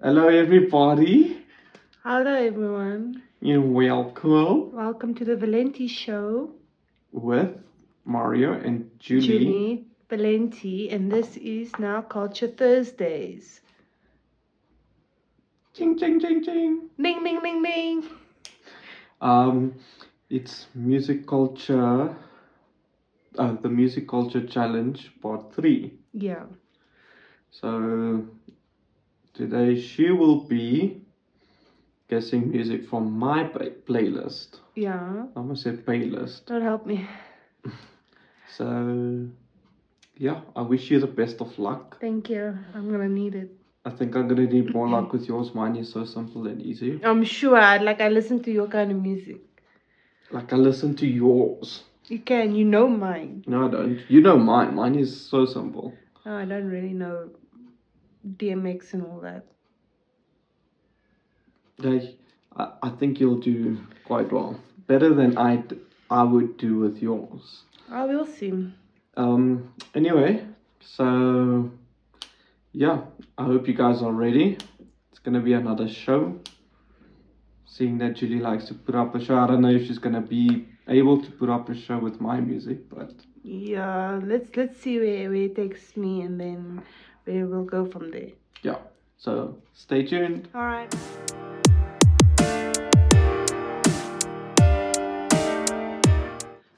Hello, everybody. Hello, everyone. You're welcome Welcome to the Valente Show. with Mario and Julie. Julie Valente, and this is now Culture Thursdays. Ching, ching, ching, ching. Ding, ding, ding, ding. Um, it's music culture. Uh, the music culture challenge part three. Yeah. So today she will be guessing music from my play- playlist. Yeah. I almost said playlist. Don't help me. So yeah, I wish you the best of luck. Thank you. I'm gonna need it. I think I'm gonna need more luck with yours. Mine is so simple and easy. I'm sure. Like I listen to your kind of music. Like I listen to yours. You can. You know mine. No, I don't. You know mine. Mine is so simple. No, I don't really know DMX and all that. Hey, I, I think you'll do quite well. Better than I, I would do with yours. I will see. Um. Anyway, so yeah, I hope you guys are ready. It's gonna be another show. Seeing that Julie likes to put up a show, I don't know if she's gonna be able to put up a show with my music, but Yeah. Let's let's see where, where it takes me, and then we will go from there. yeah. So stay tuned. All right.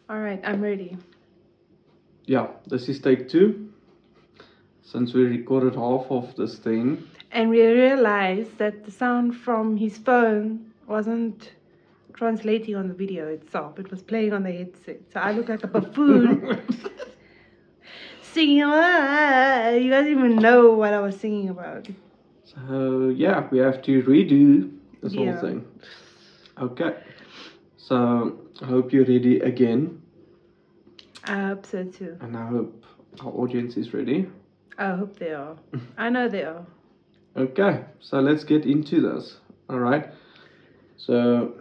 All right, I'm ready. Yeah, this is take two. Since we recorded half of this thing, And we realized that the sound from his phone wasn't translating on the video itself. It was playing on the headset. So I look like a buffoon singing. "Ah." You guys even know what I was singing about. so yeah, we have to redo this Yeah. whole thing. Okay, so I hope you're ready again, I hope so too. and I hope our audience is ready. I hope they are. I know they are. Okay, so let's get into this. All right. So,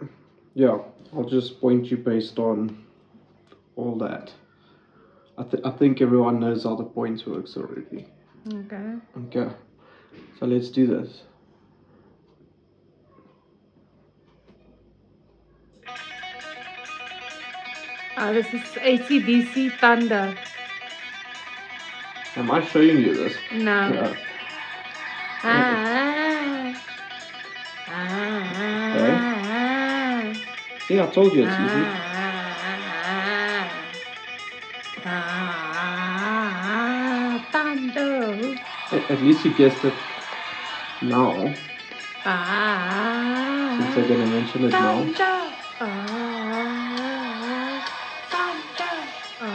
yeah, I'll just point you based on all that. I, th- I think everyone knows how the points works already. Okay. Okay, so let's do this. Ah, this is ACDC Thunder. Am I showing you this? No. Yeah. Ah, ah, ah, See, I told you it's easy. At least you guessed it now, Ah, since I'm gonna mention it now. Thunder. Ah, Thunder. Ah.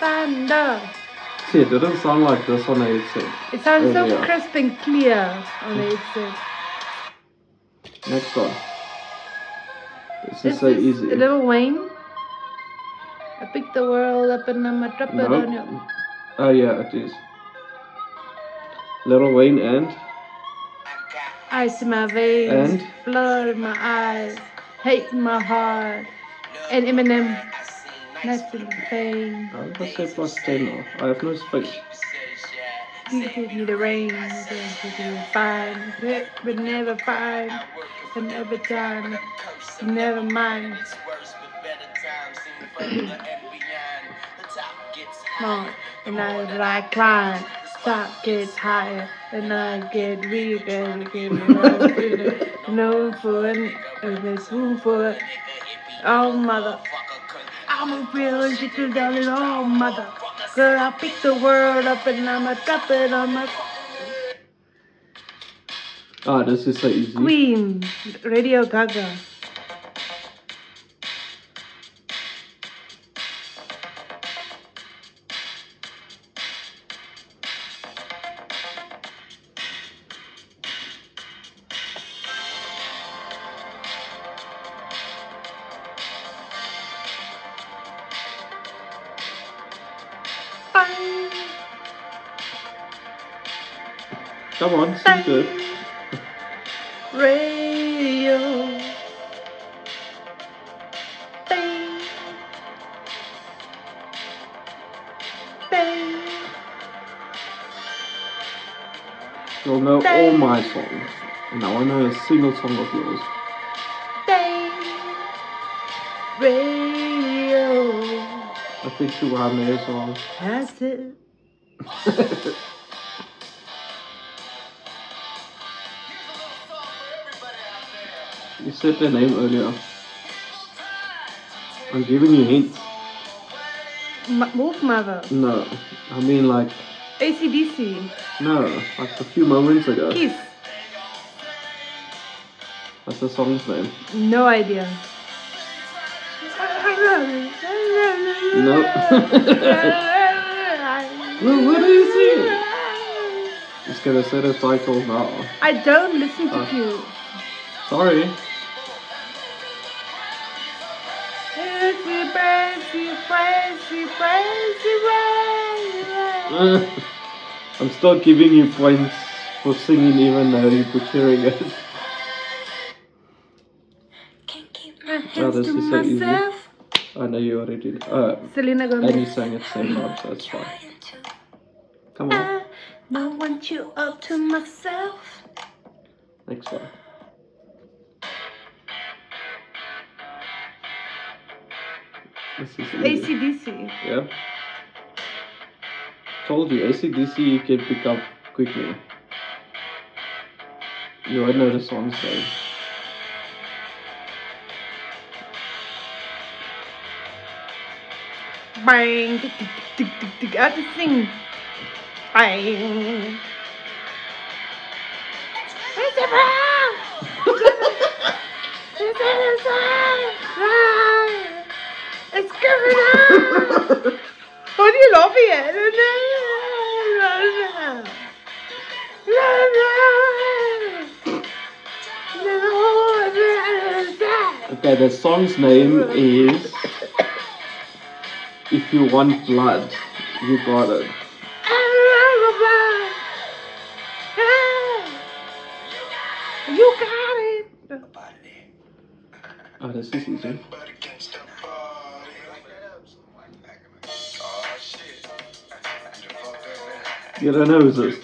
Thunder. See, it didn't sound like this on a headset. It sounds so crisp and clear on the headset. Next one. This is This so is easy. Lil Wayne. I the world up and I'ma drop it Nope. on you. Oh yeah, it is. Lil Wayne and Ice in my veins, And? blood in my eyes, hate in my heart, and Eminem. That's in pain. I was say plus ten now. I have no space. You give me the rain, you do fine, but never fine, and every time, never mind. More, and as I climb, top gets higher, and I get weaker, and get no for it, and there's room for it. Oh mother, I'm a real little darling, oh mother. Girl, I pick the world up and I'ma drop it on my Ah, this is so easy. Queen, Radio Gaga. Come on, sing good. Radio. You'll know Bang. all my songs, and I know a single song of yours. Radio. I think you want me as well. That's it. said the name earlier. I'm giving you hints. M- Wolfmother. No. I mean like ACDC. no, like a few moments ago. Kiss. What's the song's name? No idea. No. No, what is it? It's gonna say the title now. I don't listen to Oh. you. Sorry. I'm still giving you points for singing even though you're butchering it. Can't keep my Oh, this to is so easy. I know you already did. Uh, Selena and you Gomez. sang the same time, so that's fine. Come on, I want you all to myself. next one. This is. ACDC. Yeah. Told you, ACDC you can pick up quickly. You already know the song, so. Bang. I have to sing. Bang. It's a It's coming out. What are you laughing at? Okay, the song's name is If You Want Blood, You Got It. You got it. Oh, this is easy. You don't know who's this?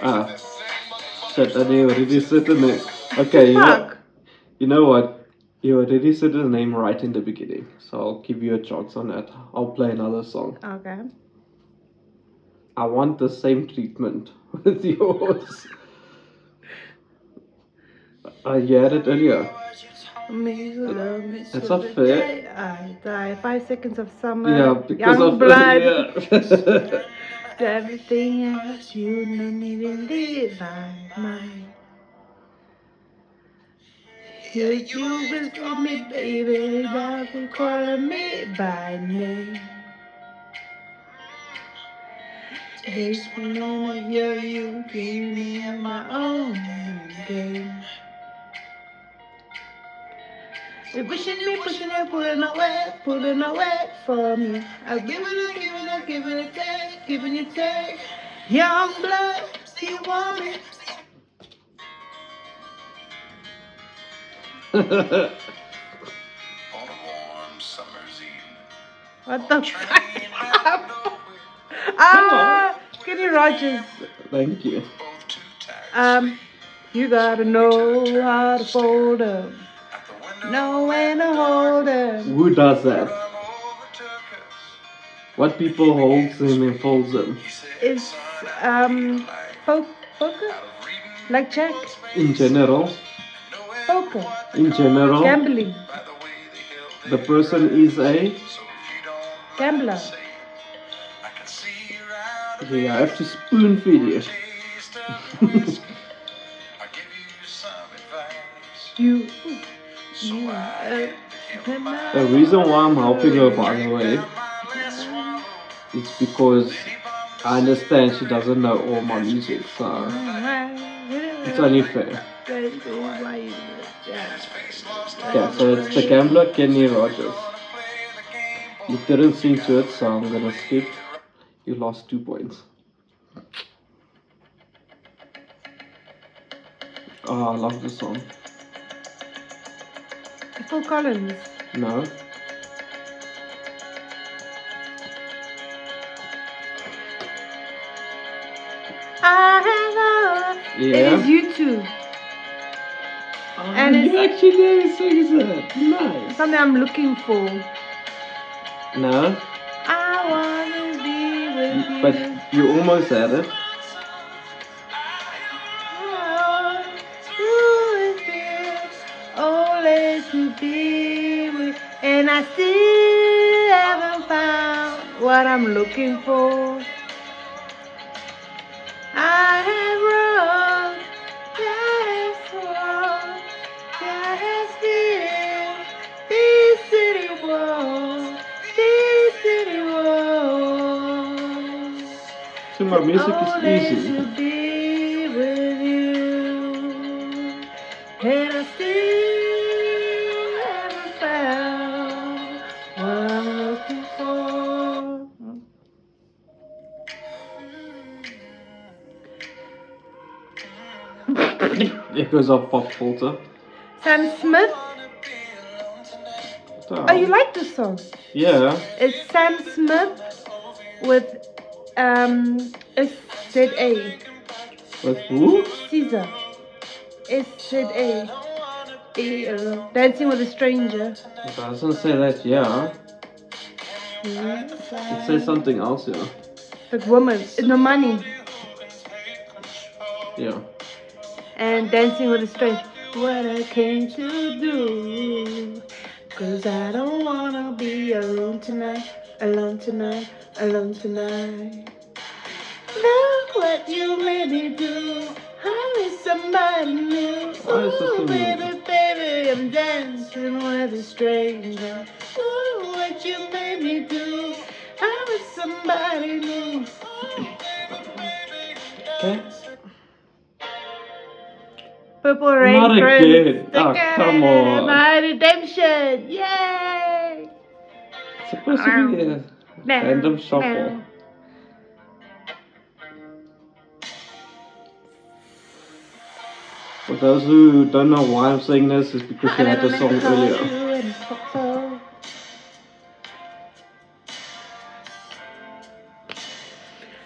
Ah. Shit, I knew already said the name. Okay, you know, Fuck. you know what? You already said the name right in the beginning, so I'll give you a chance on that. I'll play another song. Okay. I want the same treatment with yours. Uh, you had it earlier. Me who love me That's so not the fair. day I die. Five seconds of summer. Yeah, because young of blood. Yeah. Everything else you don't even live like mine. Here you will call me baby, that will call me by name. There's no one hear you give me in my own game. You're pushing me, pushing it, pulling away, pulling away from you. I'm giving it, giving it, giving it, take, giving you take. Young blood, see you want me. On a warm summer's evening. What the fuck? ah, Kenny Rogers. Thank you. Both too tired. Um, you gotta know how to fold At the window, know when to hold 'em. Who does that? I'm overtook us. What people holds him and folds him? Is um po- poker out of reading like Jack? In general, Poker, in general, gambling, the person is a. So if you don't gambler. say, I can see right Okay, I have to spoon feed you. taste of. I'll give you The reason why I'm helping her, by the way, is because I understand she doesn't know all my music, so it's only fair. Yeah, so it's the gambler Kenny Rogers. You didn't sing to it, so I'm gonna skip. You lost two points. Oh, I love this song. Phil Collins. No. I have a. It Yeah. is YouTube. Oh, and you it's- actually did sings it. Nice. Something I'm looking for. No, I wanna be with you. but you almost had it. Only to be with, and I still haven't found what I'm looking for. I have run, I have run, I have been these city walls, these city walls. So my music is easy. to be with you. And I still goes off pop filter. Sam Smith. Oh, you like this song? Yeah. It's Sam Smith with um SZA. With who? Caesar. SZA. Uh, Dancing with a Stranger. It doesn't say that, yeah. It says something else, yeah. But woman, no money. And dancing with a stranger. What I came to do. Cause I don't wanna be alone tonight, alone tonight, alone tonight. Look what you made me do. I miss somebody new. Ooh, baby, baby, I'm dancing with a stranger. Ooh, what you made me do. I miss somebody new. Purple Rain Not Prince. again. Oh, come on. My redemption. Yay. It's supposed to be a random shuffle. For those who don't know why I'm saying this, is because you had the song earlier.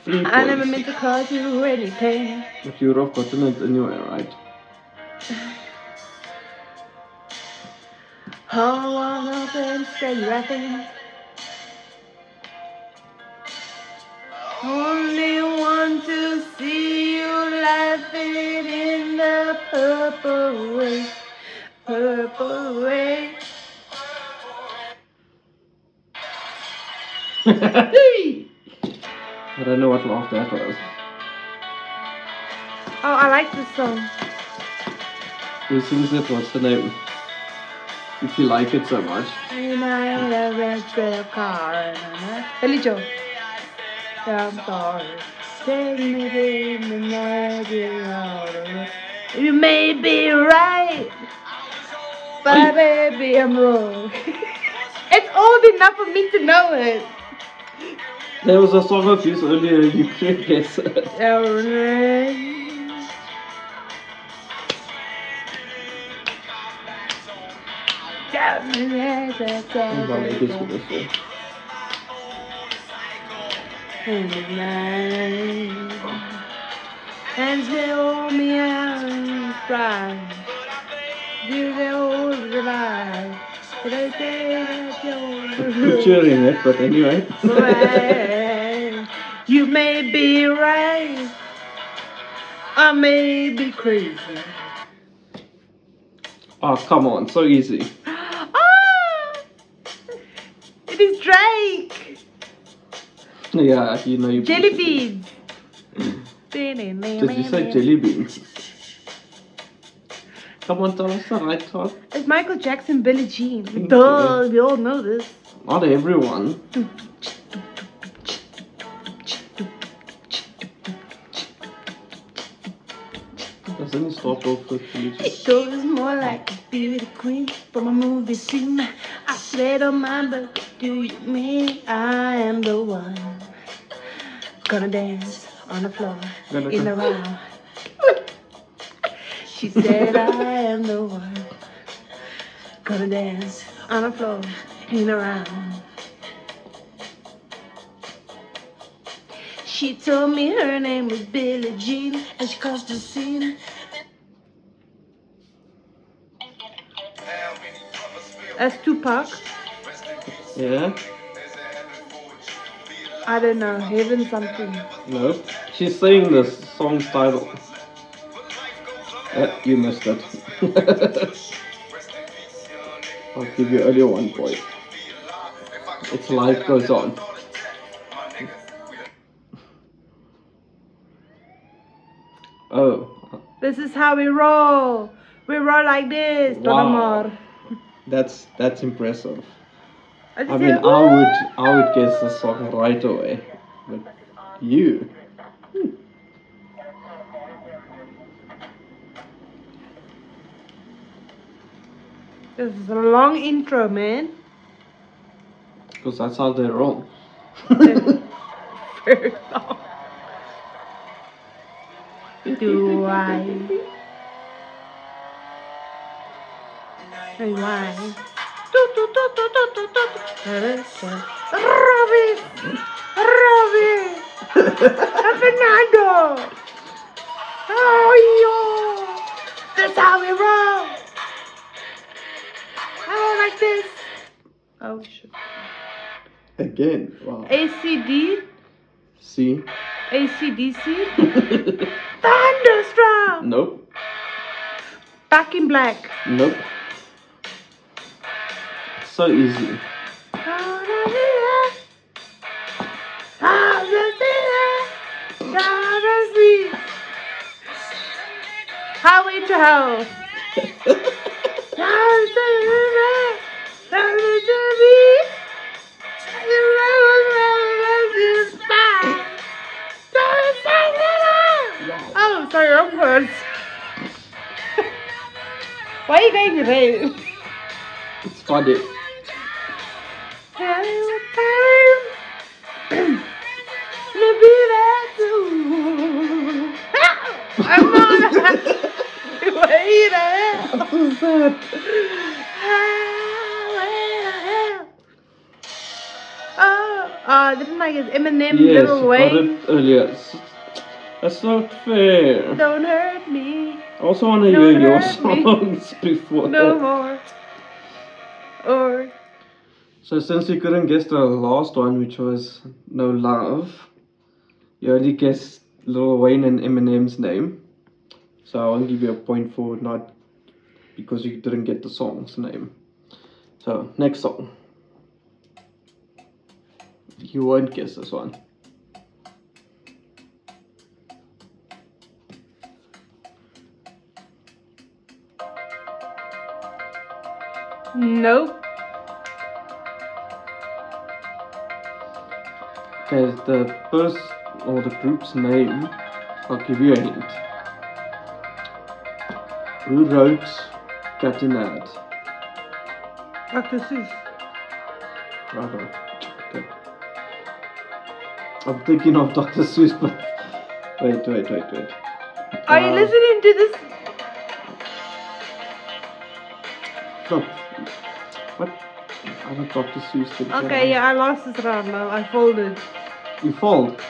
Three mm, I never meant to cause you any pain. But you would have gotten it anyway, right? Oh, one of them stay laughing. Only want to see you laughing in the purple rain, purple rain. I don't know what laugh that was. Oh, I like this song. Who sings it? What's the name? If you like it so much. And I had a red red car and I'm. Sorry. Take me in the night out. You may be right, but baby I'm wrong. it's old enough for me to know it. There was a song of his earlier, you could guess it. And they hold me and cry. Do they hold the? Did I say that you're Butchering it, but anyway. You may be right. I may be crazy. oh, come on, so easy. Yeah, you know you. Jelly beans. Did you say jelly beans? Come on, tell us the right talk. It's Michael Jackson, Billie Jean. Duh, you. we all know this. Not everyone. Doesn't he start off with It beauty? goes more like a beauty queen from a movie scene. I swear to my but do you mean I am the one gonna dance on the floor Gonna in the round? She said I am the one gonna dance on the floor in the round. She told me her name was Billie Jean and she caused the scene. That's Tupac. Yeah? I don't know, heaven something. No. She's saying the song's title. Uh, you missed it. I'll give you only one point. It's life goes on. Oh, This is how we roll. We roll like this. Don Omar. That's that's impressive. I I mean, I would I would guess the song right away, but you. Hmm. This is a long intro, man. Because that's how they roll. Very long. Do I? Hey, why? Do, do, do, do, do, do, do, do. Robin! Robin! Fernando! Oh, yo! That's how we roll! Oh, like this. Oh, shit. Again, wow. ACD? See? ACDC? Thunderstruck! Nope. Back in black. Nope. So easy. Highway to hell. Oh, sorry, wrong words. Why are you going red? It's funny. I'm not. Wait a What's that? Oh, uh, didn't I get Eminem, Yes, Lil Wayne? it earlier. S- That's not fair. Don't hurt me I also want to hear your hurt me. songs before no that. more. Or So since you couldn't guess the last one, which was No Love, you only guessed Lil Wayne and Eminem's name. So I won't give you a point for not because you didn't get the song's name. So next song. You won't guess this one. nope. Okay, the first or the group's name, I'll give you a hint. Who wrote Captain Ad? Dr. Seuss. Bravo. Okay. I'm thinking of Dr. Seuss, but wait, wait, wait, wait. Are you Uh, listening to this? I'm a Dr. Seuss. thing. Okay, yeah, I lost this round now. I folded. You fold.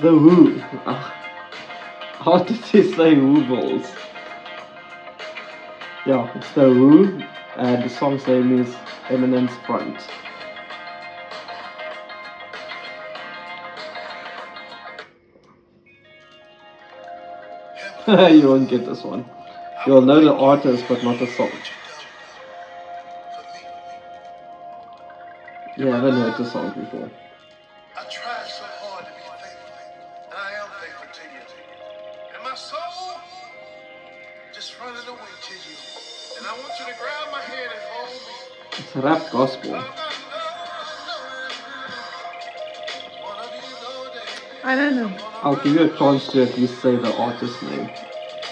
The Who. How did he say Who balls? Yeah, it's the Who, and the song's name is Eminence Front. you won't get this one. You'll know the artist, but not the song. You haven't heard the song before. I tried so hard to be faithful, and I am faithful to you. And my soul just running away to you. And I want you to grab my hand and hold me. It's a rap gospel. One of these old days, I don't know. I'll give you a chance to at least say the artist name.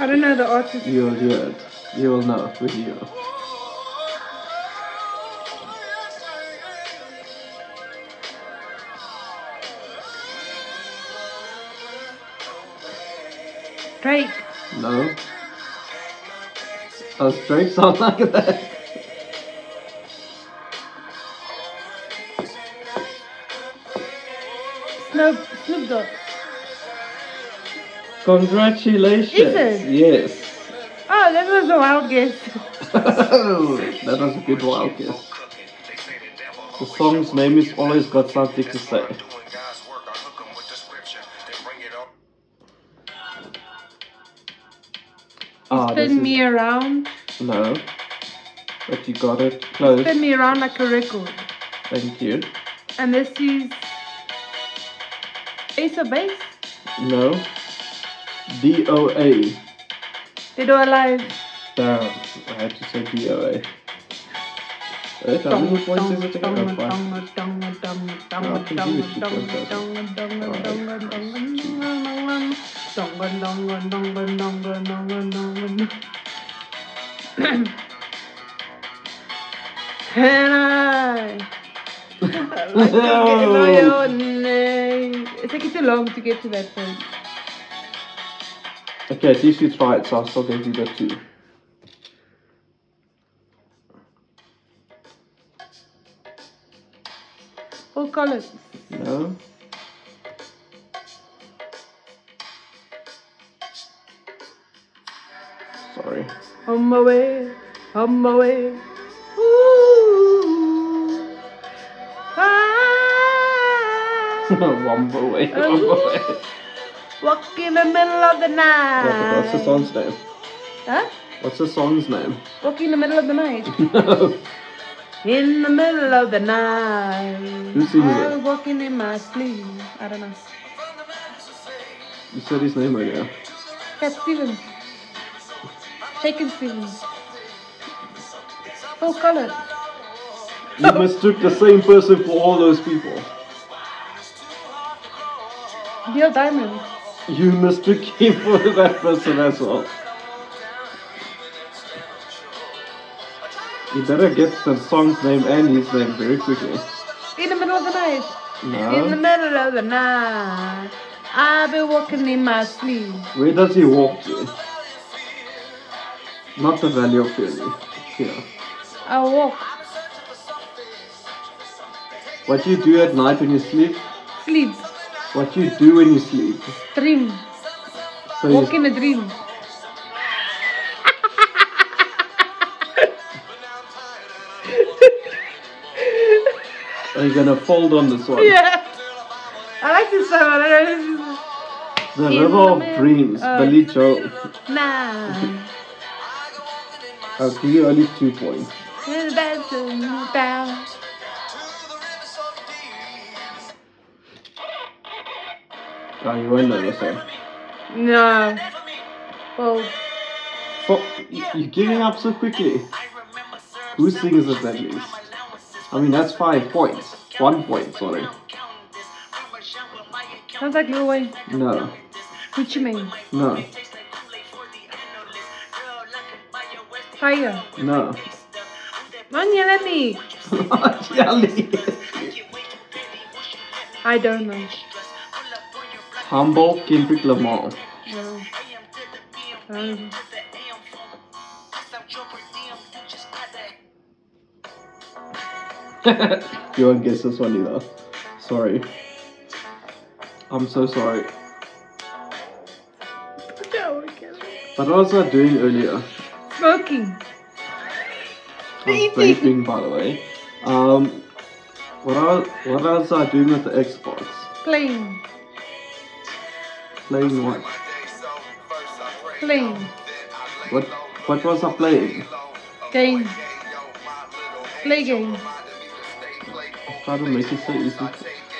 I don't know the artist. You'll hear it. You will know with you. Does Drake sound like that? Snoop, Snoop Dogg. Congratulations. Is it? Yes. Oh, that was a wild guess. that was a good wild guess. The song's name is Always Got Something to Say. Me around. no. But you got it close. Spin me around like a record. Thank you. And this is Ace of Base. No. DOA. Dead or Alive. Damn, I had to say DOA. Wait, how many points is it again? Oh, five. I can give you two points, I? like know your name. It's taking too long to get to that point. Okay, at least you tried, so I'll still give you the too. Phil Collins. No. Sorry. On my way, on my way. Ooh. Ah. one more way, more way. Walk in the middle of the night. Yeah, what's the song's name? Huh? What's the song's name? Walk in the middle of the night. no. In the middle of the night. Who sings I it? walking in my sleep. I don't know. You said his name earlier. Cat Stevens. Shakin' Stevens. Full color. You mistook the same person for all those people. Neil Diamond. You mistook him for that person as well. You better get the song's name and his name very quickly. In the middle of the night. No. In the middle of the night. I've been walking in my sleep. Where does he walk to? Not the Valley of Fury. Here. I walk. What you do at night when you sleep? Sleep. What do you do when you sleep? Dream. So Walk in a dream. are you gonna fold on this one? Yeah. I like this song. I know. The River of Dreams, uh, Billy Joel. Nah. I'll give ah, you only two points. In the bedroom, down. Oh, you won't know this one. Eh? No. Well, Fo- You're giving up so quickly. Who sings it at least? I mean, that's five points. One point, sorry. sounds like Lil Wayne. No, Gucci Mane. no, Fire. no. Let me. I don't know. Humble Kendrick Lamar. No. I don't know. you won't guess this one either. Sorry. I'm so sorry. No. But what was I doing earlier? Smoking. I was vaping, by the way. Um, what I, what else was I doing with the Xbox? Playing. Playing what? Playing. What what was I playing? Game. Play game. Try to make it so easy.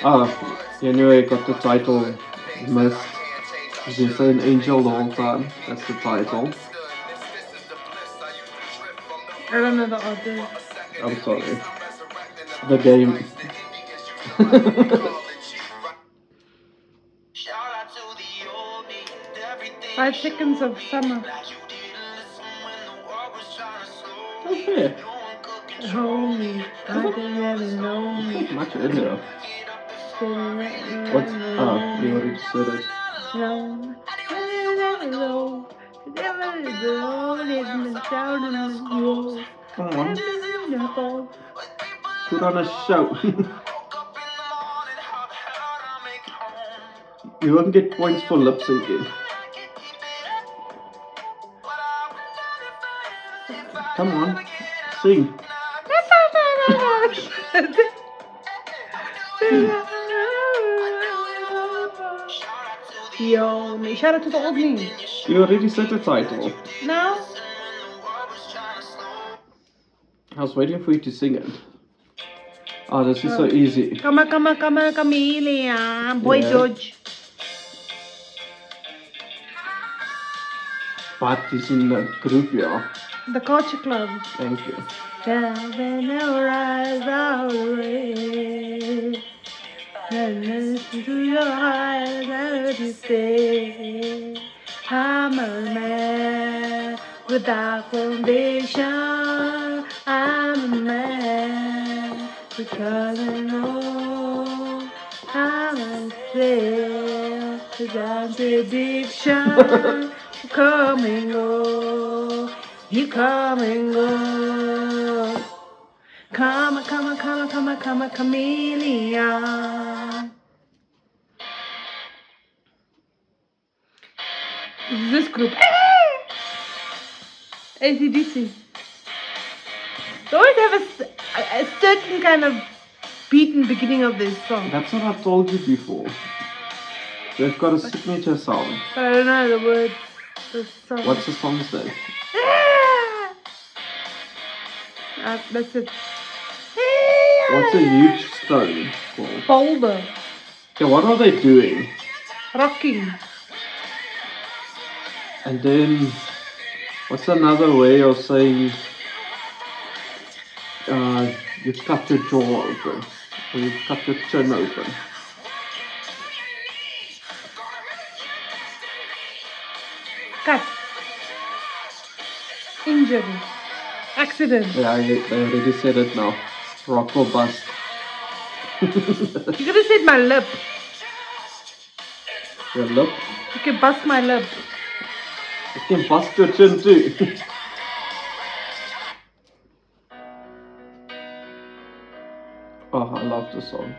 Ah, anyway, got the title missed. Been saying angel the whole time. That's the title. I don't know the author. I'm sorry. The game. Five seconds of summer. okay. Hold me. I didn't really know me. Much earlier. What? Ah, you already said it. No. Hello. Come on. Put on a show. You won't get points for lip syncing. Come on, sing. Yo, me. Shout out to the old me. You already said the title. No? I was waiting for you to sing it. Oh, this is so oh. easy. Come on, come on, come on, chameleon. Boy Yeah. George. But he's in the group, yeah. The Culture Club. Thank you. And listen to your eyes as you say, I'm a man without foundation. I'm a man because I know I'm a fail without prediction. Come and go, you come and go. Come on, come on, come on, come on, come on, chameleon. This group. ACDC. They always have a certain kind of beat in the beginning of this song. That's what I've told you before. They've got a signature sound. But I don't know the words. The song. What's the song name? Ah! Ah, that's it. What's a huge stone called? Boulder. Okay, what are they doing? Rocking. And then, what's another way of saying uh, you cut your jaw open? Or you cut your chin open? Cut. Injury. Accident. Yeah, I, I already said it now. Rock or bust. You could have said my lip. Your lip. You can bust my lip. You can bust your chin too. oh, I love the song.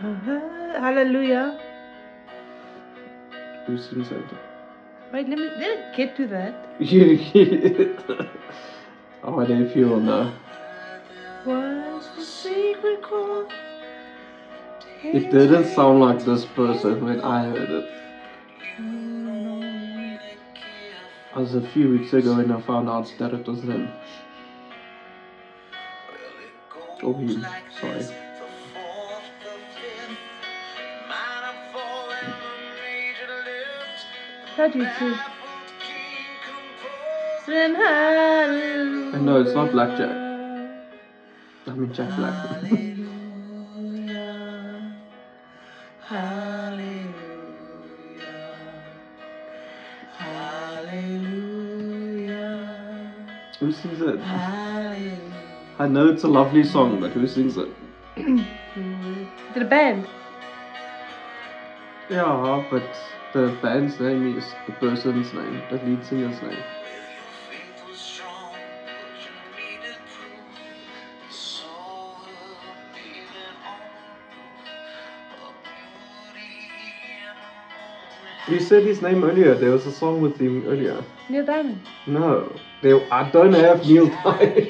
Uh-huh. Hallelujah. Who sings it? Wait, let me let me get to that. Oh I you know. What's the secret chord? It didn't sound like this person when I heard it. It was a few weeks ago when I found out that it was him. Oh, him. Sorry. How do you? Then hallelujah. No, it's not Blackjack. I mean Jack Black. Hallelujah. Hallelujah. who sings it? Hallelujah. I know it's a lovely song, but who sings it? Is it a band? Yeah, but the band's name is the person's name, the lead singer's name. You said his name earlier. There was a song with him earlier. Neil Diamond. No, there, I don't have Neil Diamond.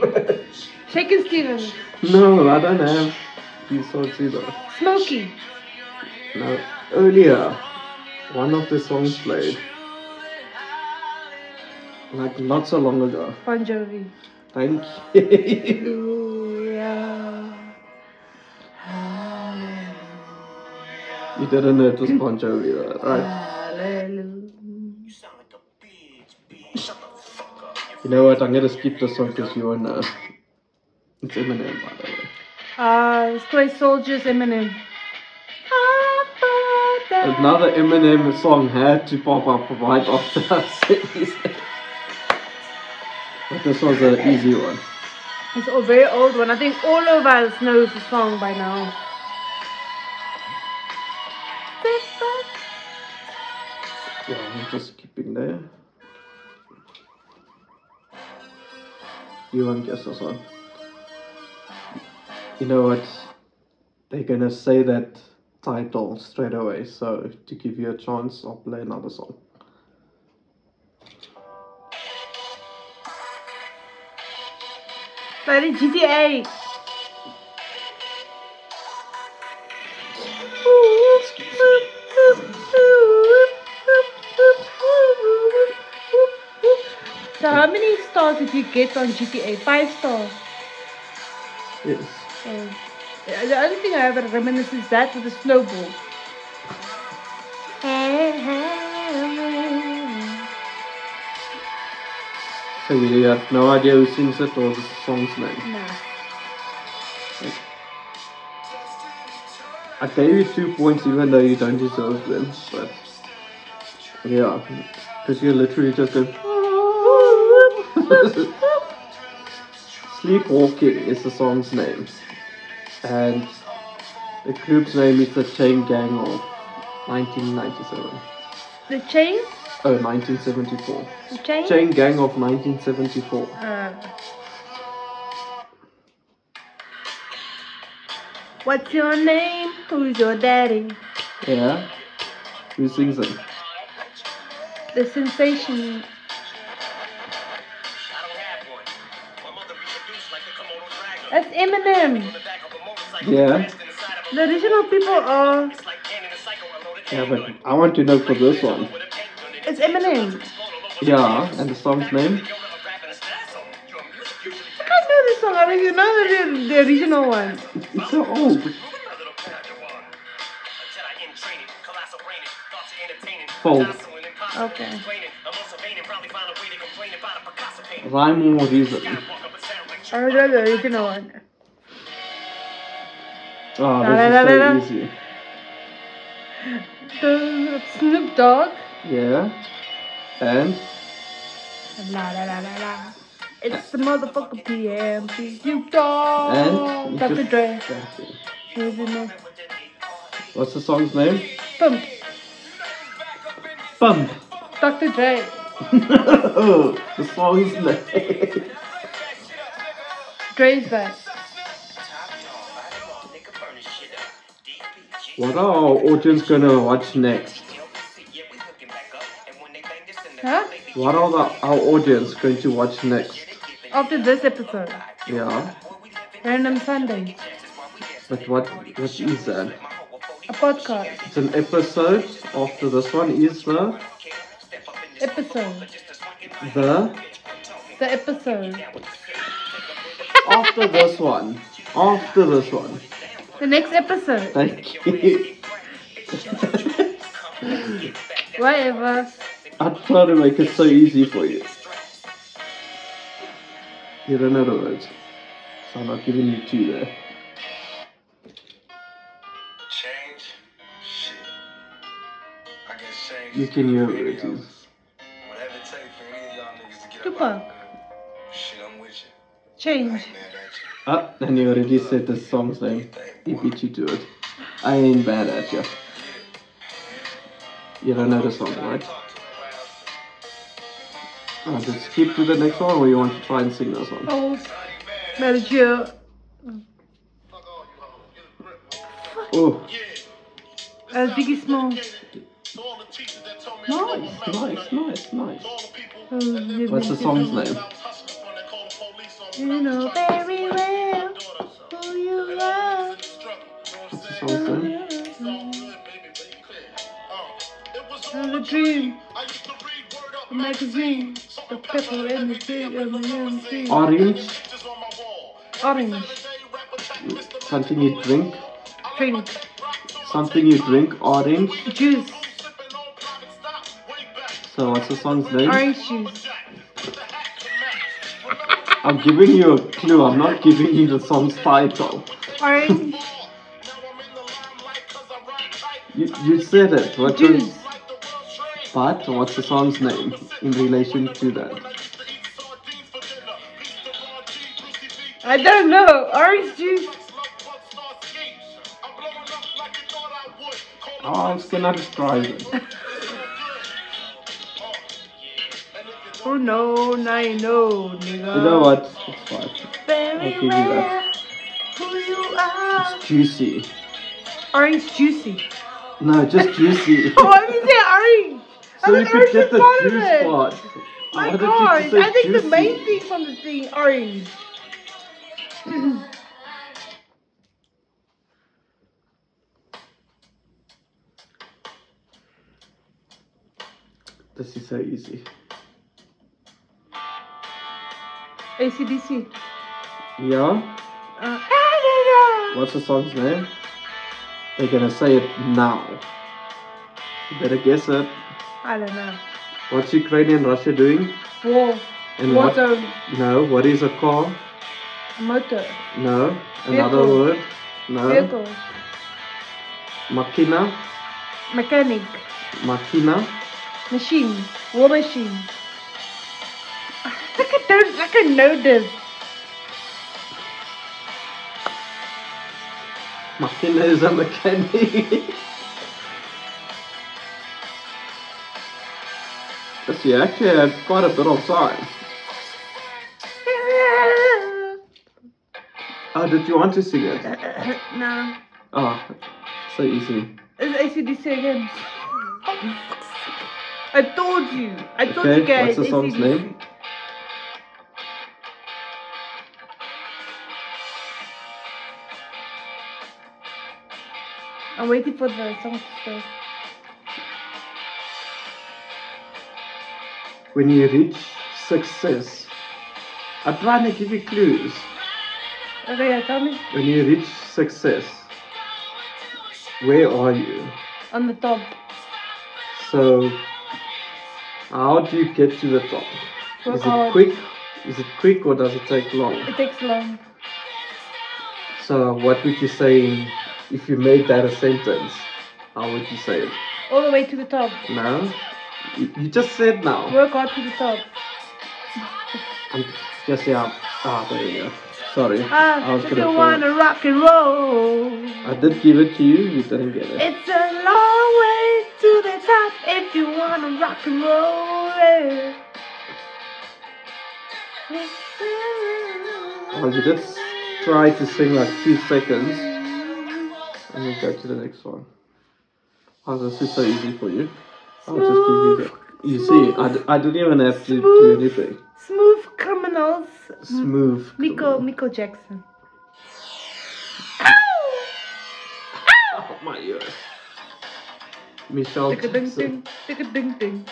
Shakin' Stevens. no, I don't have these songs either. Smokey. No, earlier, one of the songs played. Like not so long ago. Bon Jovi. Thank you. you didn't know it was Bon Jovi, though, right? Hallelujah. You know what? I'm gonna skip this song because you won't know. It's Eminem, by the way. Uh, Stray Soldiers, Eminem. Another Eminem song had to pop up right after I said his. But this was an easy one. It's a very old one. I think all of us knows the song by now. I'm just there. You won't guess this one. You know what? They're gonna say that title straight away. So to give you a chance, I'll play another song. Bij de GTA. Did you get on GTA? Five stars. Yes. Yeah, The only thing I ever reminisce is that with the snowball. So you have no idea who sings it or the song's name. No. I gave you two points even though you don't deserve them, but yeah, because you literally just go. Sleepwalking is the song's name, and the group's name is the Chain Gang of 1997. The chain? Oh, 1974. The chain? Chain Gang of 1974. Uh, what's your name? Who's your daddy? Yeah. Who sings it? The sensation. That's Eminem. Yeah. The original people are. Yeah, but I want to know for this one. It's Eminem. Yeah, and the song's name? I can't know this song. I you know the, the original one. It's so old. Fold. Okay. Rhyme or reason. I know the original one. Oh, Da, da, da, da, this is so easy. The Snoop Dogg. Yeah. And La la la la la. It's the motherfucking PMP. Snoop Dogg. and Dr. Dre. You. What's the song's name? Pump. Bump. Dr. Dre. the song's name. Back. What are our audience gonna watch next? Huh? What are the, our audience going to watch next? After this episode. Yeah. Random Sunday. But what what is that? A podcast. It's an episode after this one is the Episode. the The episode. After this one. After this one. The next episode. Thank you. Whatever. I try to make it so easy for you. You don't know the words. So I'm not giving you two there. Change? Shit. I guess change You can hear good for it of is. us. Whatever it for any of y'all niggas to get Tupac. up. Shit, I'm with you. I Change. Ain't mad at you. Ah, and you already said the song's name. He beat you to it. I ain't bad at you. You don't know the song, right? Talk to him. Oh, just skip to the next one, or you want to try and sing this one? Oh, mad at you. Fuck all you hoes. Get a grip. Oh, Yeah. As Biggie Smalls. To all the teachers that told me I nice, wasn't amount to nice, nice, nice. To all the people Oh, that What's the song's name? I was hustling Of all a dream, I used to read a magazine, the pepper and the tea and the. Orange, pictures on my wall. Orange, something you drink, drink, something you drink, orange. juice, So what's the song's name? orange juice. I'm giving you a clue, I'm not giving you the song's title. Orange You, you said it, what juice. was, but what's the song's name in relation to that? I don't know. Orange juice. How oh, else can I describe it? Oh no, now you know, nigga. You know what? It's fine. Very I'll give you that. who you are. It's juicy. Orange juicy. No, just juicy. Why did you say orange? I so thought you could orange get the juice part. My Why God, I think the main thing from the thing orange. This is so easy. ACDC. Yeah? Uh, What's the song's name? They're gonna say it now. You better guess it. I don't know. What's Ukraine and Russia doing? War. And War what? zone. No. What is a car? Motor. No. Another Vehicle. word? No. Vehicle. Machina. Mechanic. Machina. Machine. War machine. Like I don't, like I know this. Machina is a mechanic. Yes, you actually had quite a bit of time. Oh, did you want to sing it? Uh, no. Oh, so easy. It's ACDC again. I told you. I told Okay, you guys. what's the song's name? I'm waiting for the song to start. When you reach success. I'm trying to give you clues. Okay, tell me. When you reach success, where are you? On the top. So, how do you get to the top? Work Is it hard. quick? Is it quick or does it take long? It takes long. So, what would you say if you made that a sentence? How would you say it? All the way to the top. No? You you just said now. Work hard to the top. I'm just, yeah. Ah, there you go. Sorry. I Ah, was if gonna wanna it. rock and roll. I did give it to you, you didn't get it. It's a long way to the top if you wanna rock and roll. yeah. Oh, you did try to sing like two seconds. And then go to the next one. Oh, this is so easy for you. I'll just give you the. You see, I, d- I didn't even have to do Smooth. anything. Smooth criminals. Smooth. Miko, Miko Jackson. Oh my ears. Michelle Jackson. ding,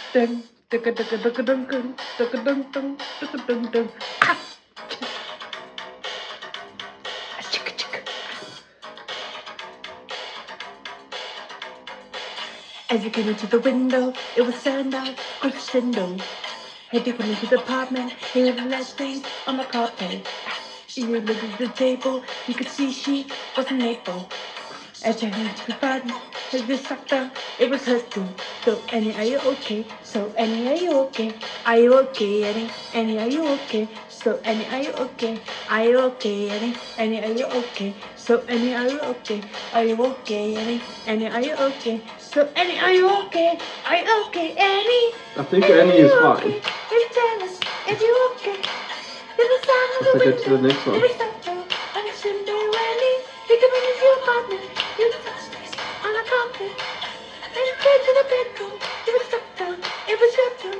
As you came into the window, it was sundown, crescendo. Had you come into the apartment, he had the last things on the carpet. You looked at the table, you could see she wasn't able. As I went to the button, as this sucker, it was hurting. So Annie, are you okay? So Annie, are you okay? Are you okay, Annie? Annie, are you okay? So Annie, are you okay? Are you okay, Annie? Annie, are you okay? So Annie, are you okay? Are you okay, Annie? Annie, are you okay? So Annie, are you okay? Are you okay, Annie? I think Annie is fine. Okay? If tell us if you okay. If it's down on the Let's go to the next one. if it's down on the Cinderella, you come into your apartment, you touch on a carpet, and you go to the bedroom, if it's stuck down, if it's shut down.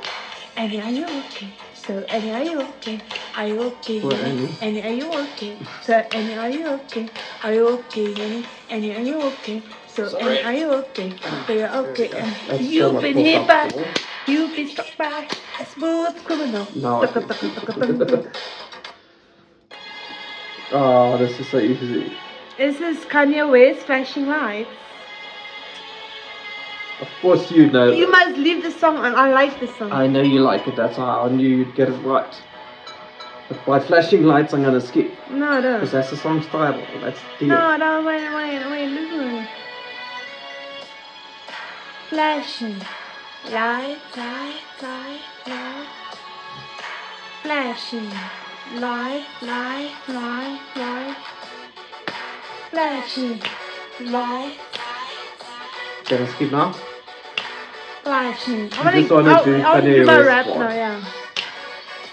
Annie, are you okay? So Annie, are you okay? Are you okay? Poor Annie. Annie, are you okay? So Annie, are you okay? Are you okay, Annie? Annie, are you okay? So Annie, are you okay? So you're okay. And you've much been hit by, you've been struck by a smooth criminal. No. Oh, this is so easy. This is Kanye West flashing lights. Of course you know. You must leave the song on. I like the song. I know you like it, that's how I knew you'd get it right. But by flashing lights, I'm gonna skip. no, no. Because that's the song's title. That's the. No, no, wait, wait, wait, listen. Flashing. Light, light, light, light. Flashing. Light, light, light, light. Flashing. Light, I skip now? Just do I'll Kanye do my West rap now, yeah.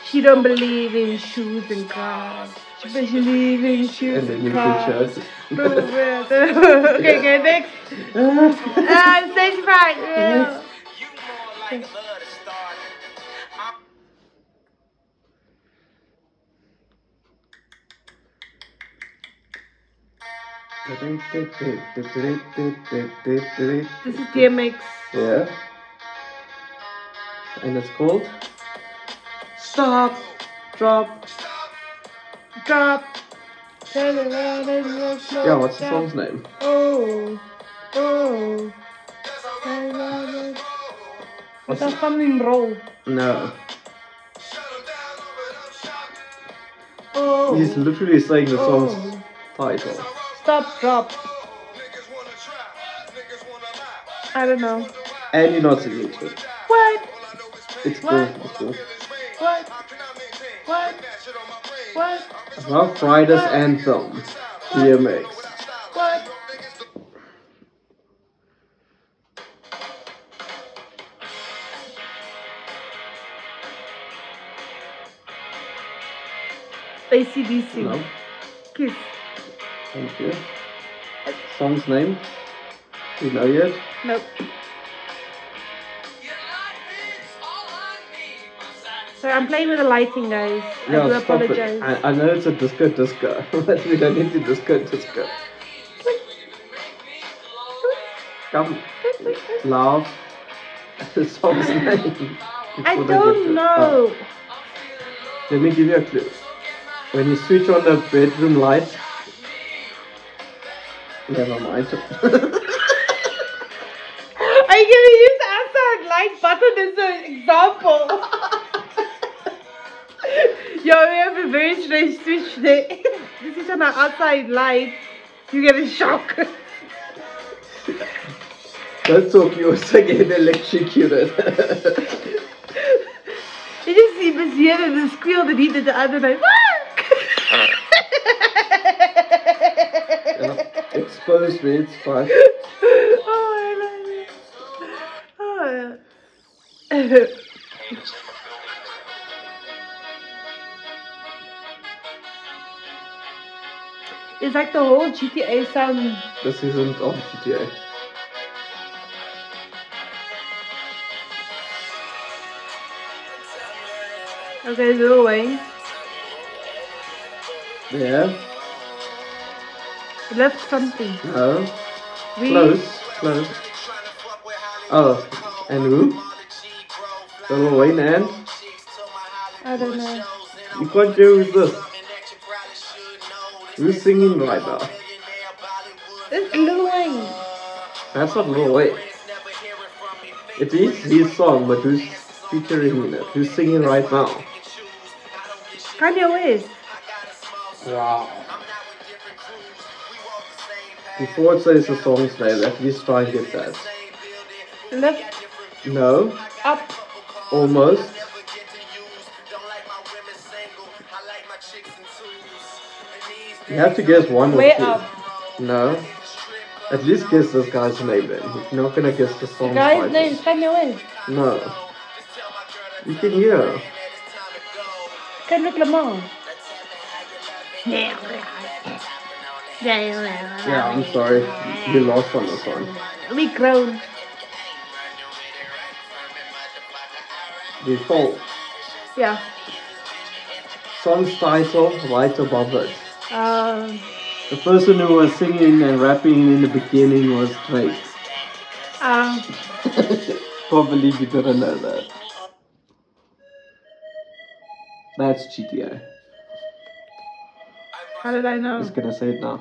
She don't believe in shoes and cars. Especially when shoes And you cars. okay, okay, next. Ah, stage five. Yeah. You more like love to start. I'm This is DMX. Yeah. And it's called Stop, Drop. Drop. Turn around and look slow Yeah, what's the song's name? Oh, oh. Turn around and- What's That's it? something roll. No. Oh. He's literally saying the song's oh. title. Stop, drop. I don't know. And you're not singing to it. What? It's cool. What? It's cool. What? What? What? Ruff Ryders Anthem. DMX. What? ACDC. No. Kiss. Thank you. Song's name? You know yet? Nope. So I'm playing with the lighting, guys. I do Yeah, stop it. apologize. I, I know it's a disco disco, but we don't need to disco disco. Come, love. The song's name. I before they get don't know. Oh, let me give you a clue. When you switch on the bedroom light, never mind. Are you gonna use the outside light button as an example? Yo, we have a very strange switch this is on our outside light. You get a shock. Don't talk, you also get electrocuted. You just see this here and the squeal that he did the other night. Yeah, Expose me, it's fine. oh, I love it. Oh. It's like the whole GTA sound. This isn't on GTA. Okay, Lil Wayne. Yeah, Left something. no, We close, close. Oh, ah, and who? Lil Wayne and? I don't know. You can't hear who's this. Who's singing right now? It's Lil Wayne. That's not Lil Wayne. It is his song, but who's featuring in it? Who's singing right now? Kanye West. Wow. Before it says the song's name, at least try and get that. Left No, up. almost. You have to guess one or two. up. No. At least guess this guy's name then. You're not gonna guess the song Guy's name is West. No. You can hear. Kendrick Lamar. Yeah, I'm sorry. You lost on this one. We grown. Default. Yeah. Song's title right above it. Um. The person who was singing and rapping in the beginning was Drake. Um. Can't believe you didn't know that. That's GTA. How did I know? I'm just gonna say it now.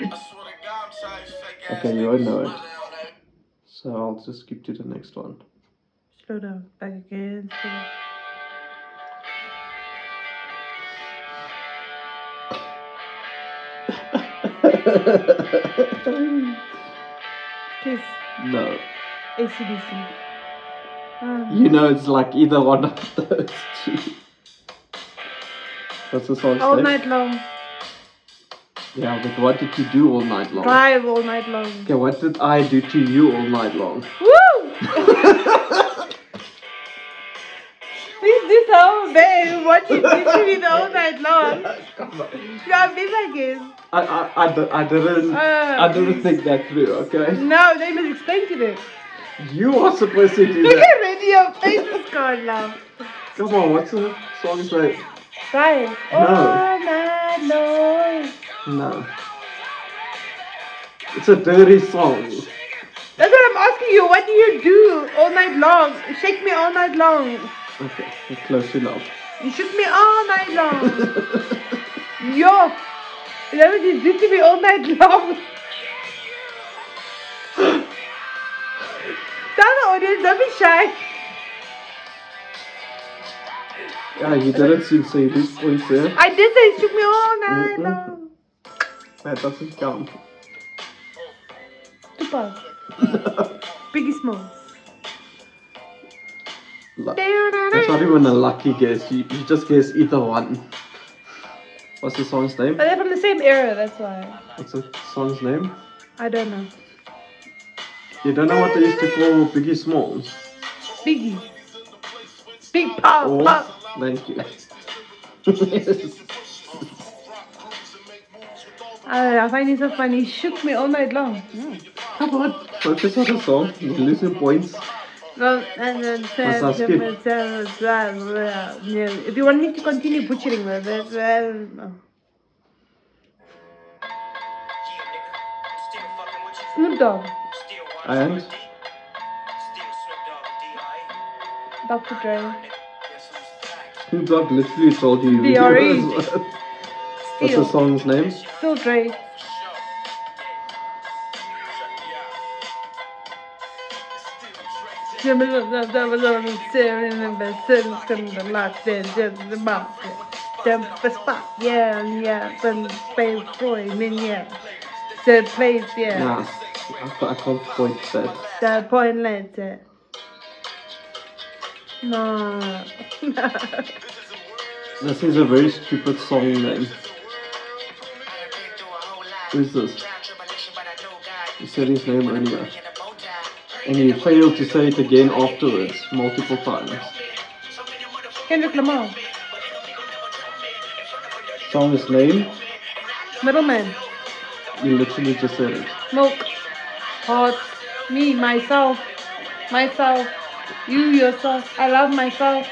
Okay, you won't know it. So I'll just skip to the next one. Slow down. Back again. Kiss. no. ACDC. Um, You know it's like either one of those two. What's the song all say? night long. Yeah, but what did you do all night long? Drive all night long. Okay, what did I do to you all night long? Woo! Do so bad watching literally the whole night long. You are been like this. I, I, I, I didn't Uh, I didn't think that through, okay? No, they must explain to them. You are supposed to do Look that. Look at ready your face is gone now. Come on, what's the song's name? Right. All night long. No. It's a dirty song. That's what I'm asking you. What do you do all night long? Shake me all night long. Okay, close enough. You shook me all night long. Yo. Is that what you do to me all night long? Audience, don't be shy. Yeah, you didn't seem say points there. I did say it shook me all night long. That doesn't count. Tupac. Biggie Smalls. That's not even a lucky guess. You, you just guess either one. What's the song's name? But they're from the same era, that's why. What's the song's name? I don't know. You don't know what they used to call Biggie Smalls? Biggie. Big pop, Oh, pop. thank you. I, I find it so funny. He shook me all night long. Mm. Come on, focus on the song. You lose your points. Well, and then Must I skip? yeah. If you want me to continue butchering that, that no. Snoop Dogg, And? Dr. Dre, Snoop Dogg literally told you. D.R.E.. What's the song's name? still Dre. Yeah, yeah, but space boy, min yeah. The place, yeah. Nah, I, ca- I can't point that. The point later. No. This is a very stupid song name. Who's this? You said his name earlier. And he failed to say it again afterwards, multiple times. Kendrick Lamar. Song's name? Middleman. You literally just said it. Milk. Hot. Me, myself. Myself. You, yourself. I love myself.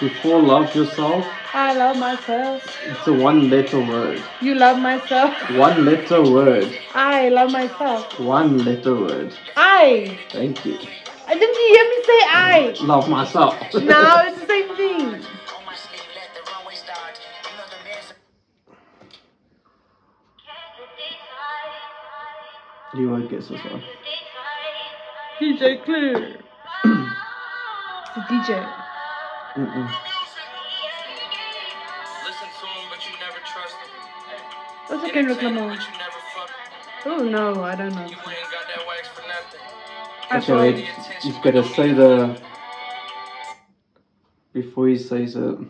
Before love yourself, I love myself. it's a one letter word. You love myself. One letter word. I love myself. One letter word. I. Thank you. I didn't you hear me say I? Love myself. No, it's the same thing. you won't guess this one. DJ Clear. the DJ. Mm-mm. What's a Kendrick Entertain him, Lamar? but you never fuck him. Oh no, I don't know. You ain't got that wax for nothing. I Okay, saw wait. He's gotta say the. Before he says the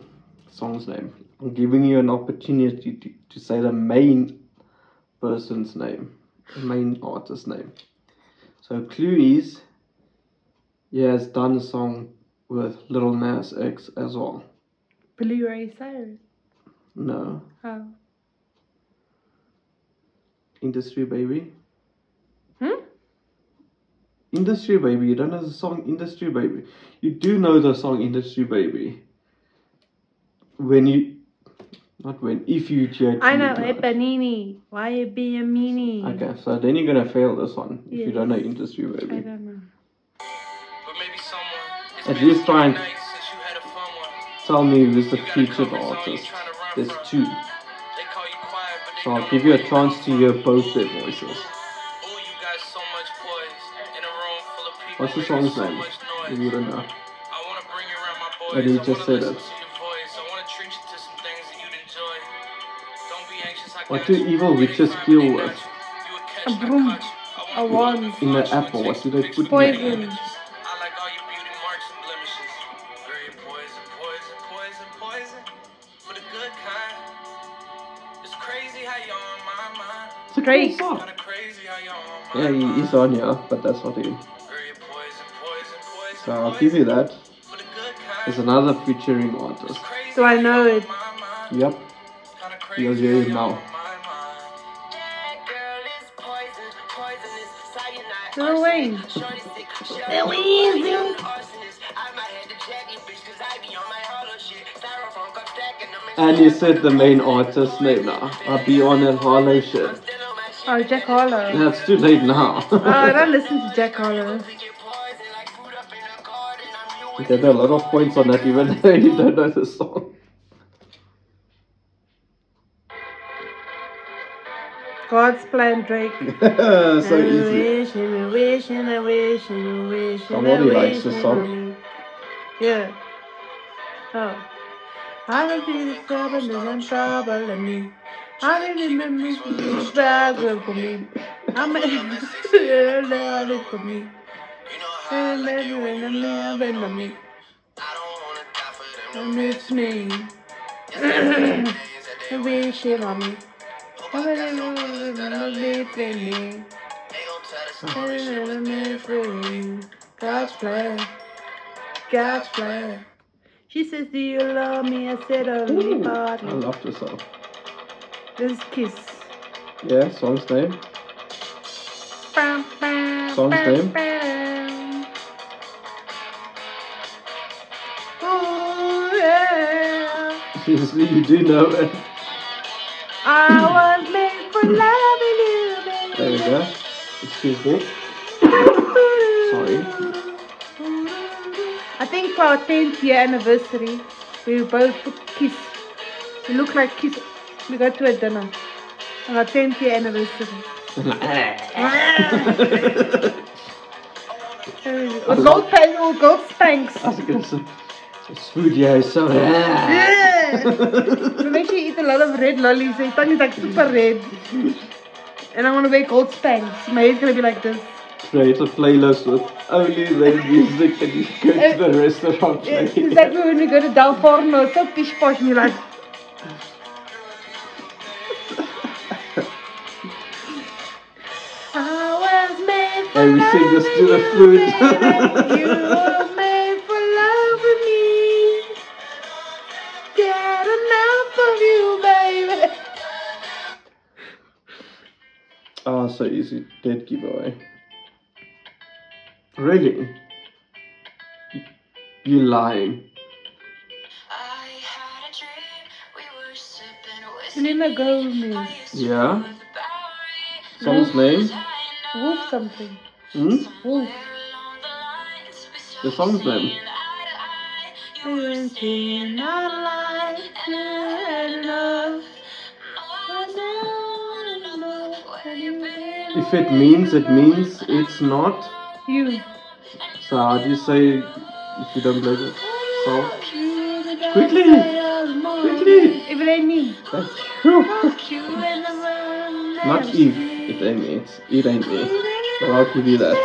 song's name, I'm giving you an opportunity to, to say the main person's name, the main artist's name. So, clue is he has done a song with Lil Nas X as well. Billy Ray Cyrus. No, How? Industry Baby. Hmm? Industry Baby, you don't know the song Industry Baby. You do know the song Industry Baby. When you, not when, if you hear I know, Julie hey Blunt. Panini. Why you being a meanie? Okay, so then you're gonna fail this one if you don't know Industry I Baby. don't know. But maybe someone. At least try and- nights since you had a fun one. Tell me who's the You got a featured comfort zone artist. tryna There's two. So I'll give you a chance to hear from. both their voices. Ooh, you got so much poise in a room full of people What's the making song's name? much If you don't know. I wanna bring you around my boys. And he just said listen it. to your voice. I wanna treat you to some things that you'd enjoy. Don't be anxious, I What got do evil witches they kill got with? you, you a catch, A not broom. catch. I A wanna wand. In the apple, what fix do you, they put you, in the Poison. My Yeah, mind. he is on here, but that's not him. So I'll poison. give you that. For the good kind. is another featuring artist. Do I know it? Yep. You'll hear it now. Lil Wayne. Lil Wayne. And you said the main artist name now. I'll be on that Harlow shit. Oh, Jack Harlow. That's too late now. Oh, I don't listen to Jack Harlow. There are a lot of points on that even though you don't know the song. God's plan, Drake. so I easy. wish and I wish and I wish and I wish and Somebody I likes wish this song. Yeah. Oh. I don't feel the trouble and I'm troubling me. I don't remember you struggle for me. I'm a little for me. And then when I'm living on me. And it's me. I wish it on me. I'm a little bit me. God's plan. God's plan. She says, Do you love me? I said, Only Ooh, I love this song. This kiss. Yeah, song's name. Song's name? Oh, yeah. Seriously, you do know it. I was made for loving you, baby. There we go. Excuse me. Sorry. I think for our 10th year anniversary, we both put kiss. We look like kiss. We go to a dinner on our 10th year anniversary. or gold pants or oh, gold spanks. I was gonna say, it's food, yeah, so Yeah. we make sure you eat a lot of red lollies. So your tongue is like super red. And I want to wear gold spanks. My hair's gonna be like this. Create a playlist with only red music and you go to the restaurant. It's like when we go to Del Forno, so pish posh, and you're like, And we sing this to the loving food. you, were made for loving me. Get enough of you, baby. Oh, so easy. Dead giveaway. Really? You- You lying. Selena Gomez. Yeah? Song's name? Wolf something. Hmm? Wolf. The song's name? If it means, it means it's not. You. So how do you say if you don't play it? So Quickly! Quickly! If it ain't me. That's true. Not if it ain't me. It ain't me. So I'll give you that.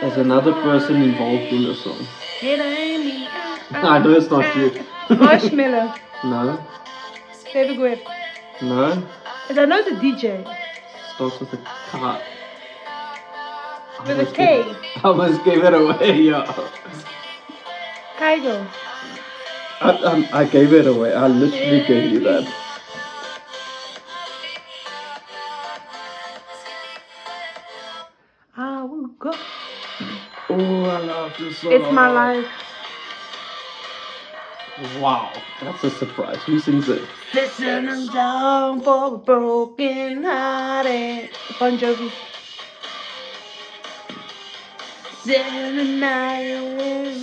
There's another person involved in the song. It ain't me. I know it's not you. Marshmello. No, David Guetta. no. And I know the DJ. Starts with a K. With a almost gave- I almost gave it away, yeah. Kygo. I, um, I gave it away. I literally gave you that. I will go. Oh, I love this song. It's my life. Wow, that's a surprise. Who sings it? Listening down for a broken hearted. Bon Jovi.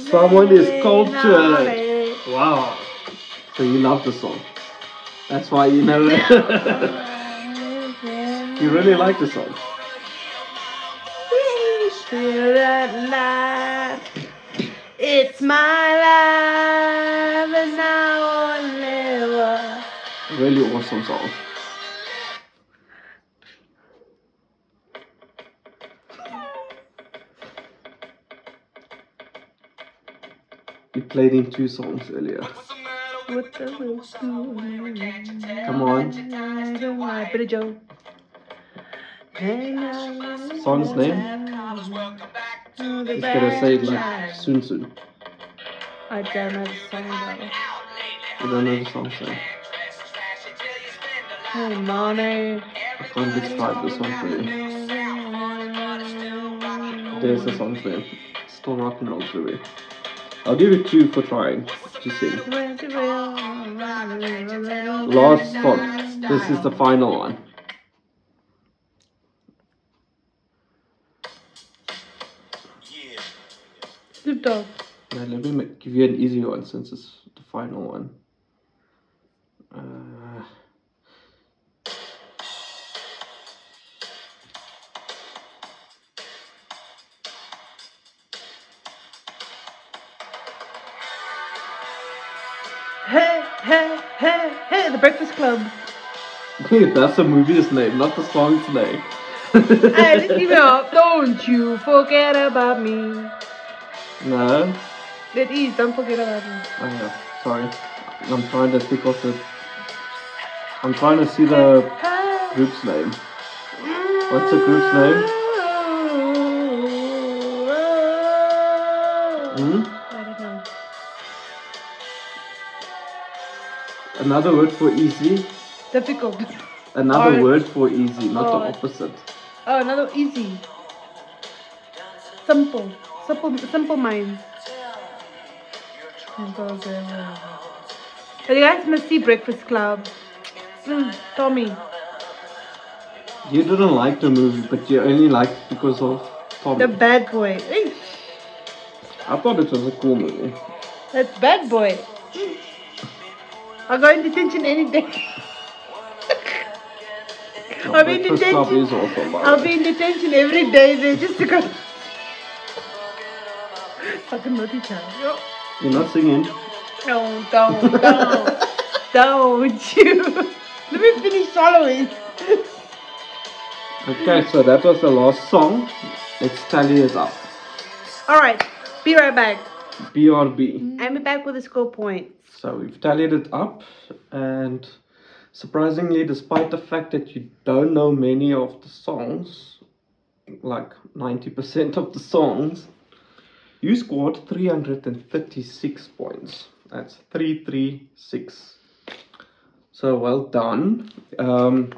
Someone is cultured. Wow. So you love the song. That's why you know it. you really like the song. Feel that life. It's my life and now or never. Really awesome song. Played in two songs earlier. What the hell? Come on. Billy Joel. Song's name? It's gonna say it like soon soon. I don't know the song though. You don't know the song's name. Hey. I can't describe the song for you. There's the song's name. Still rock and roll Louis. I'll give you two for trying to sing. Last song. This is the final one. Snoop Now, let me give you an easy one since it's the final one. Uh, Hey, hey, hey, hey, The Breakfast Club. that's the movie's name, not the song's name. Hey, let's give it up. Don't you forget about me. no. That is, don't forget about me. Oh yeah, sorry. I'm trying to think of the. I'm trying to see the group's name. What's the group's name? Hmm? Another word for easy. Difficult. Another word for easy, not the opposite. Oh, another easy. Simple. Simple, simple minds. But you guys must see Breakfast Club. Mm, Tommy. You didn't like the movie, but you only liked it because of Tommy. The bad boy. Eesh, I thought it was a cool movie. That's bad boy. I'll go in detention any day. I'll be in detention. by the I'll be in detention every day there just go. Fucking naughty child. You're not singing. No, don't, don't, don't you. Let me finish swallowing. Okay, so that was the last song. Let's tally it up. Alright, be right back. BRB. Be back with a score points. So we've tallied it up, and surprisingly, despite the fact that you don't know many of the songs, like 90% of the songs, you scored 336 points. That's 336. So well done. Um,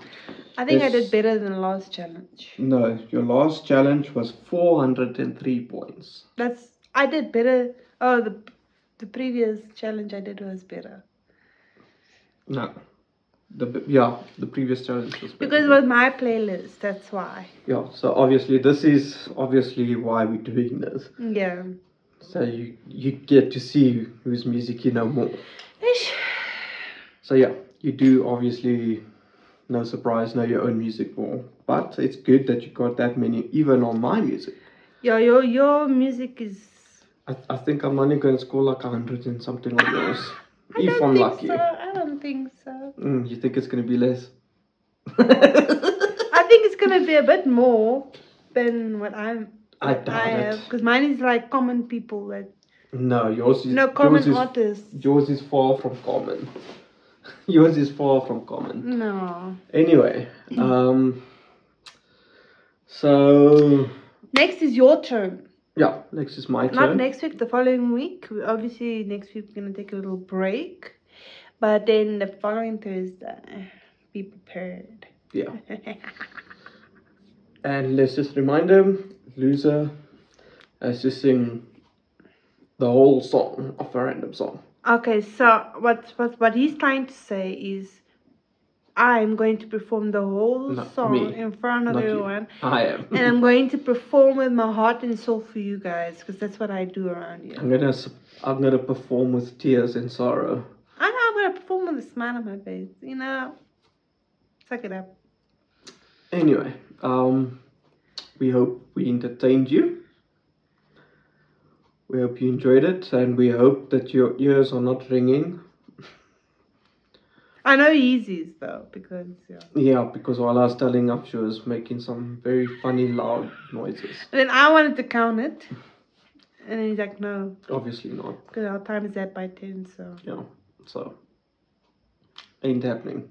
I think I did better than the last challenge. no, your last challenge was 403 points. That's I did better. Oh, the the previous challenge I did was better No. The, yeah, the previous challenge was better. because it was my playlist. That's why. Yeah, so obviously this is obviously why we're doing this. Yeah. So you you get to see whose music you know more. Ish. So yeah, you do obviously no surprise know your own music more. But it's good that you got that many even on my music. Yeah, your your music is. I, I think I'm only going to score like a hundred and something yours. I if don't I'm think lucky. so. I don't think so. Mm, you think it's going to be less? I think it's gonna be a bit more than what I'm. I doubt have it. because mine is like common people that No, yours is no common yours is, artists. yours is far from common. yours is far from common. No. Anyway, um, so Next is your turn. Yeah, next is my Not turn. next week, the following week. Obviously, next week we're gonna take a little break, but then the following Thursday, be prepared. Yeah, and let's just remind them, loser has to sing the whole song of a random song. okay, so what what what he's trying to say is, I'm going to perform the whole No, song me. in front of Not you. everyone, I am. and I'm going to perform with my heart and soul for you guys, because that's what I do around you. I'm gonna I'm gonna perform with tears and sorrow. I know I'm gonna perform with a smile on my face. You know, suck it up. Anyway, um, we hope we entertained you. We hope you enjoyed it, and we hope that your ears are not ringing. I know easies though, because yeah. Yeah, because while I was telling up, she was making some very funny, loud noises. And then I wanted to count it. And then he's like, no, Obviously not. because our time is at by 10, so. Yeah, so ain't happening.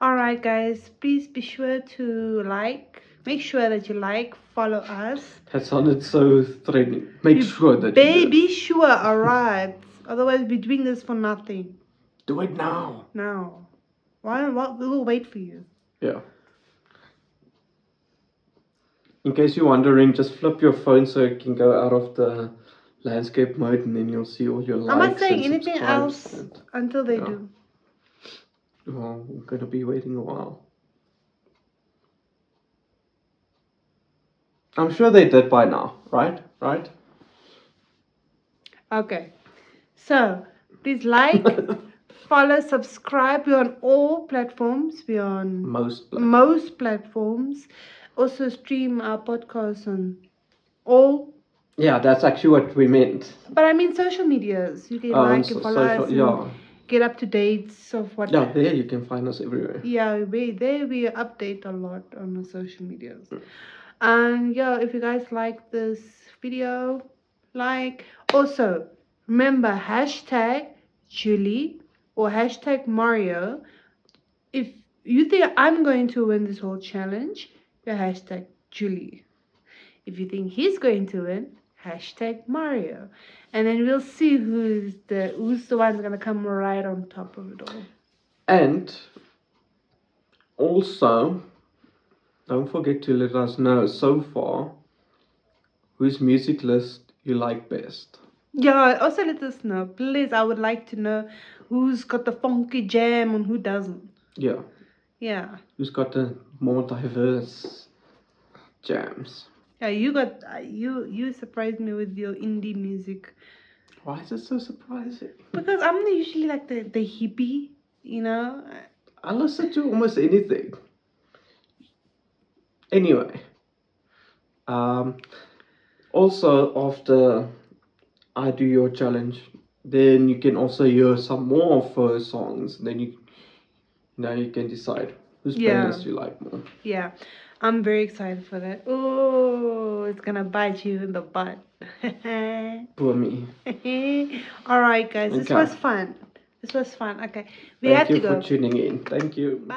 All right, guys. Please be sure to like. Make sure that you like, follow us. That sounded so threatening. Make You sure that you Be, do. sure, all right. Otherwise, we're doing this for nothing. Do it now. Now. Why? What? We will wait for you. Yeah. In case you're wondering, just flip your phone so it can go out of the landscape mode and then you'll see all your likes I'm not saying anything else and- until they Yeah. do. well, we're gonna be waiting a while. I'm sure they did by now, right? Right? Okay. So please like, follow, subscribe. We're on all platforms. We're on Most black. most platforms. Also stream our podcast on all. Yeah, that's actually what we meant. But I mean social medias. You can Oh, like so- and follow social- us. and yeah. Get up to dates of what. Yeah, there you can find us everywhere. Yeah, we there we update a lot on the social medias. Mm. And yeah, if you guys like this video, like also remember hashtag Julie or hashtag Mario. If you think I'm going to win this whole challenge, you hashtag Julie. If you think he's going to win, hashtag Mario. And then we'll see who's the who's the one's gonna come right on top of it all. And also, don't forget to let us know so far whose music list you like best. Yeah, also let us know. Please, I would like to know who's got the funky jam and who doesn't. Yeah, Yeah. who's got the more diverse jams. Yeah, you got uh, you you surprised me with your indie music Why is it so surprising? because I'm usually like the the hippie, you know. I listen to almost anything. Anyway, um, also after I do your challenge, then you can also hear some more of her songs. Then you, now you can decide whose Yeah. playlist you like more. Yeah, I'm very excited for that. Oh, it's gonna bite you in the butt. Poor me. All right, guys, this was fun. This was fun. Okay, we Thank have you to for tuning in. Thank you. Bye.